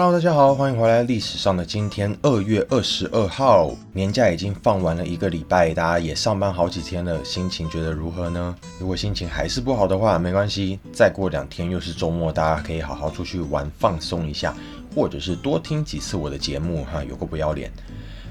Hello，大家好，欢迎回来。历史上的今天，二月二十二号，年假已经放完了一个礼拜，大家也上班好几天了，心情觉得如何呢？如果心情还是不好的话，没关系，再过两天又是周末，大家可以好好出去玩，放松一下，或者是多听几次我的节目哈，有个不要脸。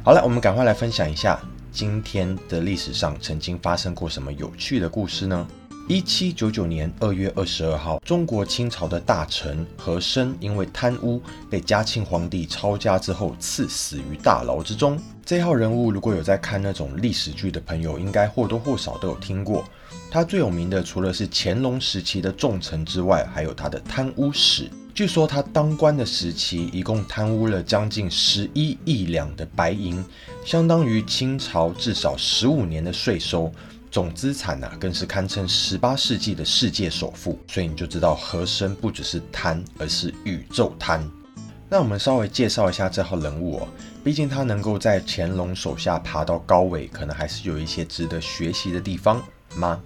好了，我们赶快来分享一下今天的历史上曾经发生过什么有趣的故事呢？一七九九年二月二十二号，中国清朝的大臣和珅因为贪污被嘉庆皇帝抄家之后赐死于大牢之中。这号人物如果有在看那种历史剧的朋友，应该或多或少都有听过。他最有名的除了是乾隆时期的重臣之外，还有他的贪污史。据说他当官的时期，一共贪污了将近十一亿两的白银，相当于清朝至少十五年的税收。总资产呢，更是堪称十八世纪的世界首富，所以你就知道和珅不只是贪，而是宇宙贪。那我们稍微介绍一下这号人物哦，毕竟他能够在乾隆手下爬到高位，可能还是有一些值得学习的地方吗？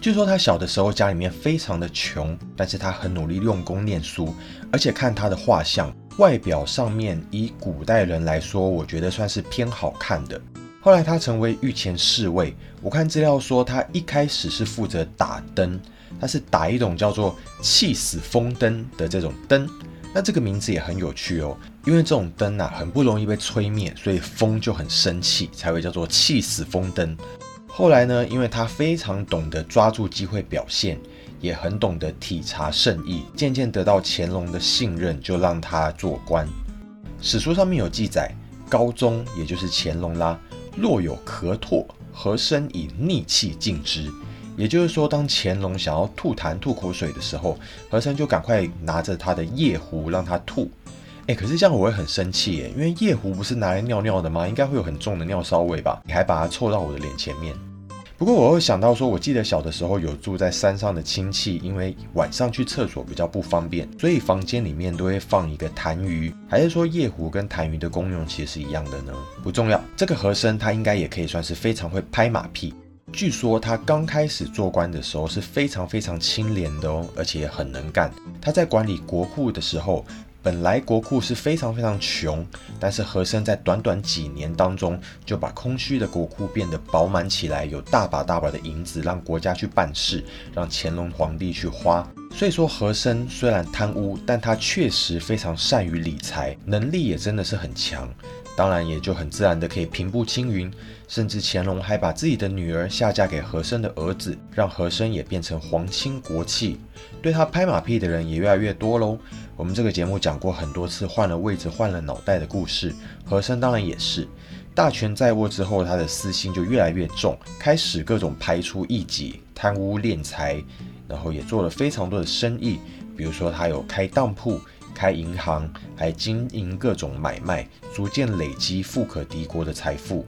据说他小的时候家里面非常的穷，但是他很努力用功念书，而且看他的画像，外表上面以古代人来说，我觉得算是偏好看的。后来他成为御前侍卫，我看资料说他一开始是负责打灯，他是打一种叫做气死风灯的这种灯。那这个名字也很有趣哦，因为这种灯啊很不容易被吹灭，所以风就很生气，才会叫做气死风灯。后来呢，因为他非常懂得抓住机会表现，也很懂得体察圣意，渐渐得到乾隆的信任，就让他做官。史书上面有记载，高宗也就是乾隆啦。若有咳唾，和珅以逆气进之。也就是说，当乾隆想要吐痰、吐口水的时候，和珅就赶快拿着他的夜壶让他吐。哎，可是这样我会很生气耶，因为夜壶不是拿来尿尿的吗？应该会有很重的尿骚味吧？你还把它凑到我的脸前面。不过我会想到说，我记得小的时候有住在山上的亲戚，因为晚上去厕所比较不方便，所以房间里面都会放一个痰盂。还是说夜壶跟痰盂的功用其实是一样的呢？不重要。这个和珅他应该也可以算是非常会拍马屁。据说他刚开始做官的时候是非常非常清廉的哦，而且很能干。他在管理国库的时候。本来国库是非常非常穷，但是和珅在短短几年当中就把空虚的国库变得饱满起来，有大把大把的银子让国家去办事，让乾隆皇帝去花。所以说和珅虽然贪污，但他确实非常善于理财，能力也真的是很强。当然也就很自然的可以平步青云，甚至乾隆还把自己的女儿下嫁给和珅的儿子，让和珅也变成皇亲国戚，对他拍马屁的人也越来越多喽。我们这个节目讲过很多次换了位置换了脑袋的故事，和珅当然也是大权在握之后，他的私心就越来越重，开始各种排除异己、贪污敛财，然后也做了非常多的生意，比如说他有开当铺。开银行，还经营各种买卖，逐渐累积富可敌国的财富。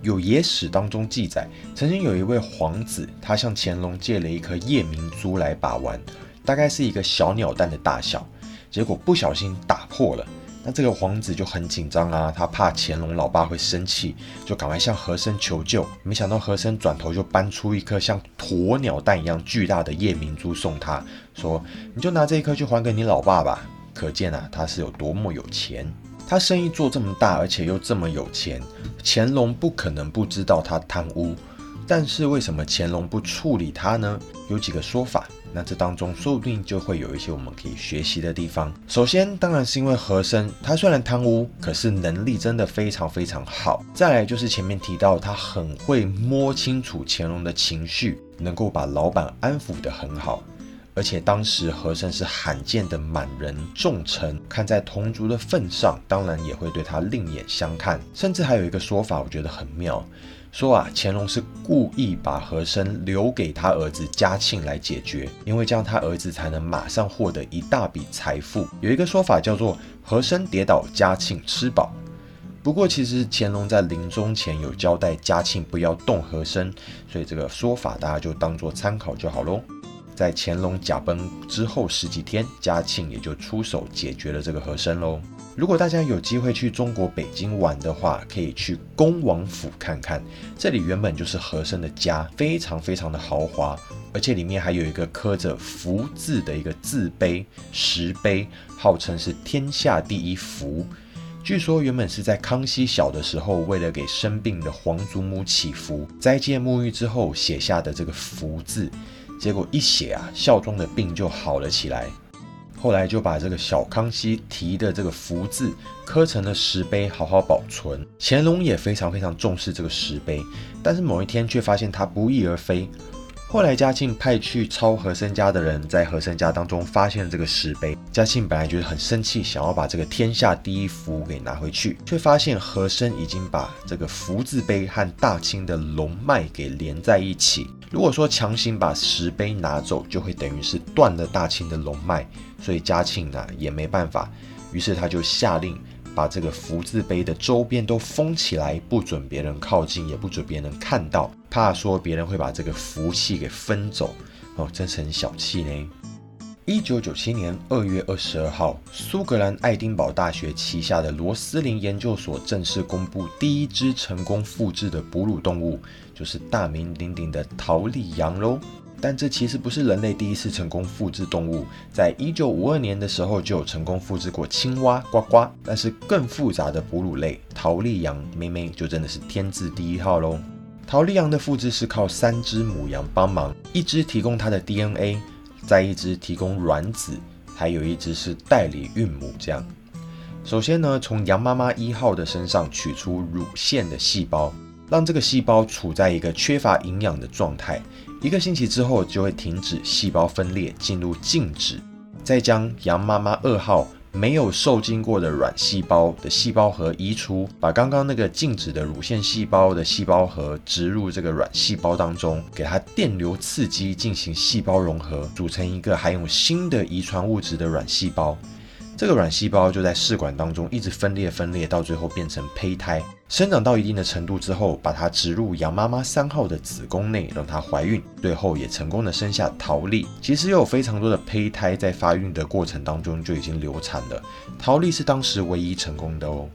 有野史当中记载，曾经有一位皇子，他向乾隆借了一颗夜明珠来把玩，大概是一个小鸟蛋的大小，结果不小心打破了。那这个皇子就很紧张啊，他怕乾隆老爸会生气，就赶快向和珅求救。没想到和珅转头就搬出一颗像鸵鸟蛋一样巨大的夜明珠送他，说：“你就拿这一颗去还给你老爸吧。”可见啊，他是有多么有钱。他生意做这么大，而且又这么有钱，乾隆不可能不知道他贪污。但是为什么乾隆不处理他呢？有几个说法。那这当中说不定就会有一些我们可以学习的地方。首先，当然是因为和珅他虽然贪污，可是能力真的非常非常好。再来就是前面提到，他很会摸清楚乾隆的情绪，能够把老板安抚得很好。而且当时和珅是罕见的满人重臣，看在同族的份上，当然也会对他另眼相看。甚至还有一个说法，我觉得很妙，说啊，乾隆是故意把和珅留给他儿子嘉庆来解决，因为这样他儿子才能马上获得一大笔财富。有一个说法叫做和珅跌倒，嘉庆吃饱。不过其实乾隆在临终前有交代嘉庆不要动和珅，所以这个说法大家就当做参考就好喽。在乾隆驾崩之后十几天，嘉庆也就出手解决了这个和珅喽。如果大家有机会去中国北京玩的话，可以去恭王府看看。这里原本就是和珅的家，非常非常的豪华，而且里面还有一个刻着“福”字的一个字碑石碑，号称是天下第一福。据说原本是在康熙小的时候，为了给生病的皇祖母祈福，斋戒沐浴之后写下的这个“福”字，结果一写啊，孝庄的病就好了起来。后来就把这个小康熙题的这个福字刻成了石碑，好好保存。乾隆也非常非常重视这个石碑，但是某一天却发现它不翼而飞。后来嘉庆派去抄和珅家的人在和珅家当中发现了这个石碑，嘉庆本来觉得很生气，想要把这个天下第一福给拿回去，却发现和珅已经把这个福字碑和大清的龙脉给连在一起。如果说强行把石碑拿走，就会等于是断了大清的龙脉，所以嘉庆呢也没办法，于是他就下令把这个福字碑的周边都封起来，不准别人靠近，也不准别人看到，怕说别人会把这个福气给分走。哦，真是很小气呢。一九九七年二月二十二号，苏格兰爱丁堡大学旗下的罗斯林研究所正式公布第一只成功复制的哺乳动物，就是大名鼎鼎的桃利羊喽。但这其实不是人类第一次成功复制动物，在一九五二年的时候就有成功复制过青蛙呱呱。但是更复杂的哺乳类桃利羊妹妹就真的是天字第一号喽。桃利羊的复制是靠三只母羊帮忙，一只提供它的 DNA。再一只提供卵子，还有一只是代理孕母。这样，首先呢，从羊妈妈一号的身上取出乳腺的细胞，让这个细胞处在一个缺乏营养的状态。一个星期之后就会停止细胞分裂，进入静止。再将羊妈妈二号。没有受精过的卵细胞的细胞核移除，把刚刚那个静止的乳腺细胞的细胞核植入这个卵细胞当中，给它电流刺激进行细胞融合，组成一个含有新的遗传物质的卵细胞。这个卵细胞就在试管当中一直分裂分裂，到最后变成胚胎。生长到一定的程度之后，把它植入羊妈妈三号的子宫内，让它怀孕。最后也成功的生下桃莉。其实有非常多的胚胎在发育的过程当中就已经流产了。桃莉是当时唯一成功的哦。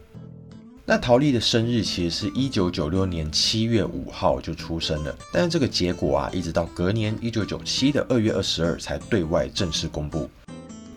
那桃莉的生日其实是一九九六年七月五号就出生了，但是这个结果啊，一直到隔年一九九七的二月二十二才对外正式公布。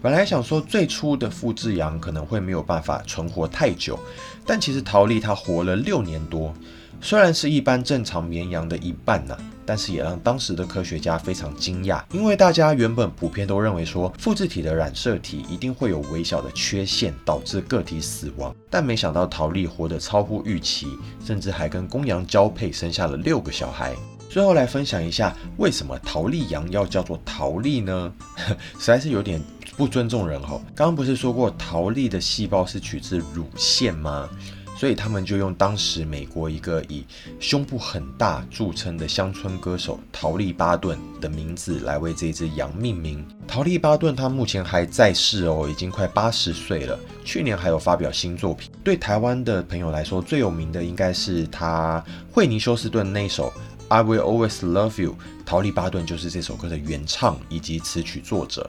本来想说最初的复制羊可能会没有办法存活太久，但其实陶丽它活了六年多，虽然是一般正常绵羊的一半呢，但是也让当时的科学家非常惊讶，因为大家原本普遍都认为说复制体的染色体一定会有微小的缺陷，导致个体死亡，但没想到陶丽活得超乎预期，甚至还跟公羊交配生下了六个小孩。最后来分享一下，为什么陶丽羊要叫做陶丽呢？实在是有点。不尊重人吼，刚刚不是说过陶丽的细胞是取自乳腺吗？所以他们就用当时美国一个以胸部很大著称的乡村歌手陶丽巴顿的名字来为这只羊命名。陶丽巴顿他目前还在世哦，已经快八十岁了。去年还有发表新作品。对台湾的朋友来说，最有名的应该是他惠尼休斯顿那首 I Will Always Love You。桃莉巴顿就是这首歌的原唱以及词曲作者。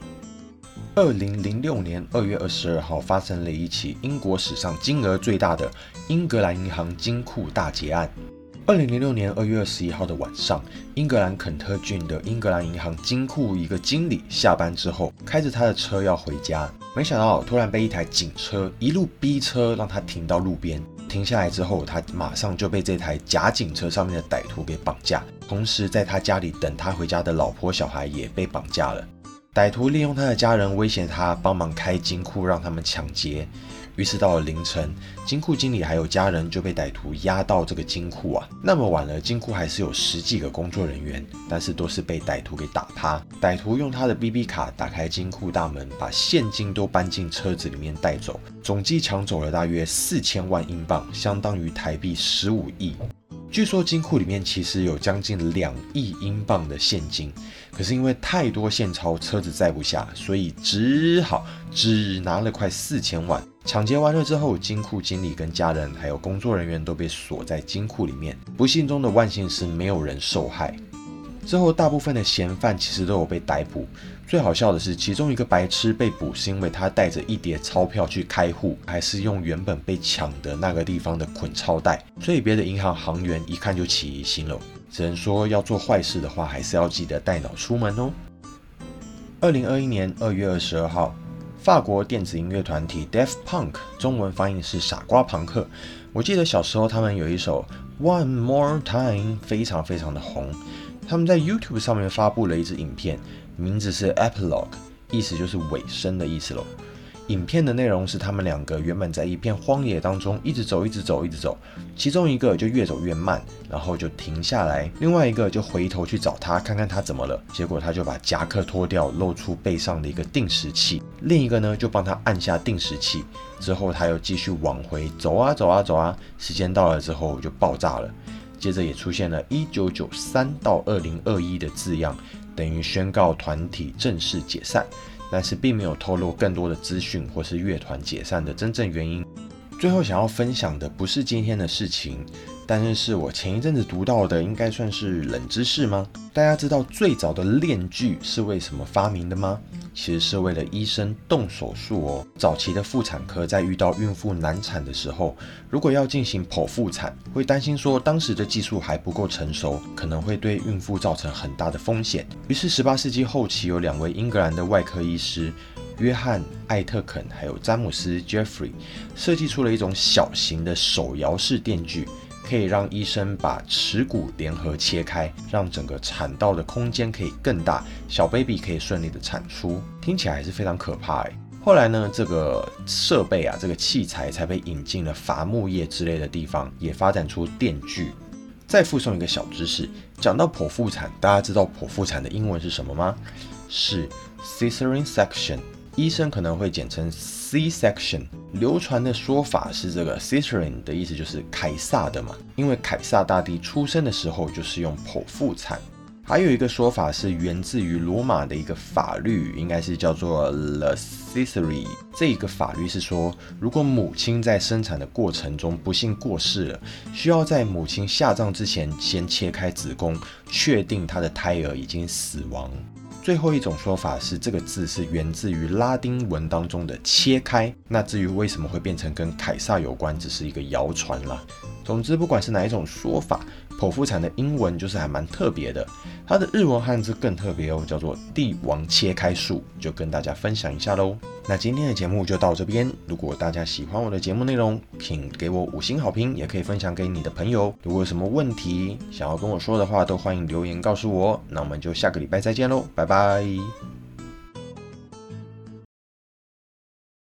二零零六年二月二十二号，发生了一起英国史上金额最大的英格兰银行金库大劫案。二零零六年二月二十一号的晚上，英格兰肯特郡的英格兰银行金库一个经理下班之后，开着他的车要回家，没想到突然被一台警车一路逼车，让他停到路边。停下来之后，他马上就被这台假警车上面的歹徒给绑架，同时在他家里等他回家的老婆小孩也被绑架了。歹徒利用他的家人威胁他帮忙开金库，让他们抢劫。于是到了凌晨，金库经理还有家人就被歹徒押到这个金库啊。那么晚了，金库还是有十几个工作人员，但是都是被歹徒给打趴。歹徒用他的 BB 卡打开金库大门，把现金都搬进车子里面带走，总计抢走了大约四千万英镑，相当于台币十五亿。据说金库里面其实有将近两亿英镑的现金，可是因为太多现钞，车子载不下，所以只好只拿了快四千万。抢劫完了之后，金库经理跟家人还有工作人员都被锁在金库里面。不幸中的万幸是没有人受害。之后大部分的嫌犯其实都有被逮捕。最好笑的是，其中一个白痴被捕是因为他带着一叠钞票去开户，还是用原本被抢的那个地方的捆钞袋，所以别的银行行员一看就起疑心了。只能说要做坏事的话，还是要记得带脑出门哦。二零二一年二月二十二号，法国电子音乐团体 Deaf Punk，中文翻译是傻瓜朋克。我记得小时候他们有一首 One More Time，非常非常的红。他们在 YouTube 上面发布了一支影片。名字是 Epilogue，意思就是尾声的意思喽。影片的内容是他们两个原本在一片荒野当中一直走，一直走，一直走，其中一个就越走越慢，然后就停下来，另外一个就回头去找他，看看他怎么了。结果他就把夹克脱掉，露出背上的一个定时器，另一个呢就帮他按下定时器，之后他又继续往回走啊走啊走啊，时间到了之后就爆炸了。接着也出现了一九九三到二零二一的字样。等于宣告团体正式解散，但是并没有透露更多的资讯或是乐团解散的真正原因。最后想要分享的不是今天的事情，但是是我前一阵子读到的，应该算是冷知识吗？大家知道最早的链锯是为什么发明的吗？其实是为了医生动手术哦。早期的妇产科在遇到孕妇难产的时候，如果要进行剖腹产，会担心说当时的技术还不够成熟，可能会对孕妇造成很大的风险。于是十八世纪后期有两位英格兰的外科医师，约翰·艾特肯还有詹姆斯 ·Jeffrey，设计出了一种小型的手摇式电锯。可以让医生把耻骨联合切开，让整个产道的空间可以更大，小 baby 可以顺利的产出。听起来还是非常可怕哎。后来呢，这个设备啊，这个器材才被引进了伐木业之类的地方，也发展出电锯。再附送一个小知识，讲到剖腹产，大家知道剖腹产的英文是什么吗？是 cesarean section。医生可能会简称 C-section，流传的说法是这个 cesarean 的意思就是凯撒的嘛，因为凯撒大帝出生的时候就是用剖腹产。还有一个说法是源自于罗马的一个法律，应该是叫做 the Caesarea。这个法律是说，如果母亲在生产的过程中不幸过世了，需要在母亲下葬之前先切开子宫，确定她的胎儿已经死亡。最后一种说法是，这个字是源自于拉丁文当中的“切开”。那至于为什么会变成跟凯撒有关，只是一个谣传了。总之，不管是哪一种说法。剖腹产的英文就是还蛮特别的，它的日文汉字更特别哦，叫做“帝王切开术”，就跟大家分享一下喽。那今天的节目就到这边，如果大家喜欢我的节目内容，请给我五星好评，也可以分享给你的朋友。如果有什么问题想要跟我说的话，都欢迎留言告诉我。那我们就下个礼拜再见喽，拜拜。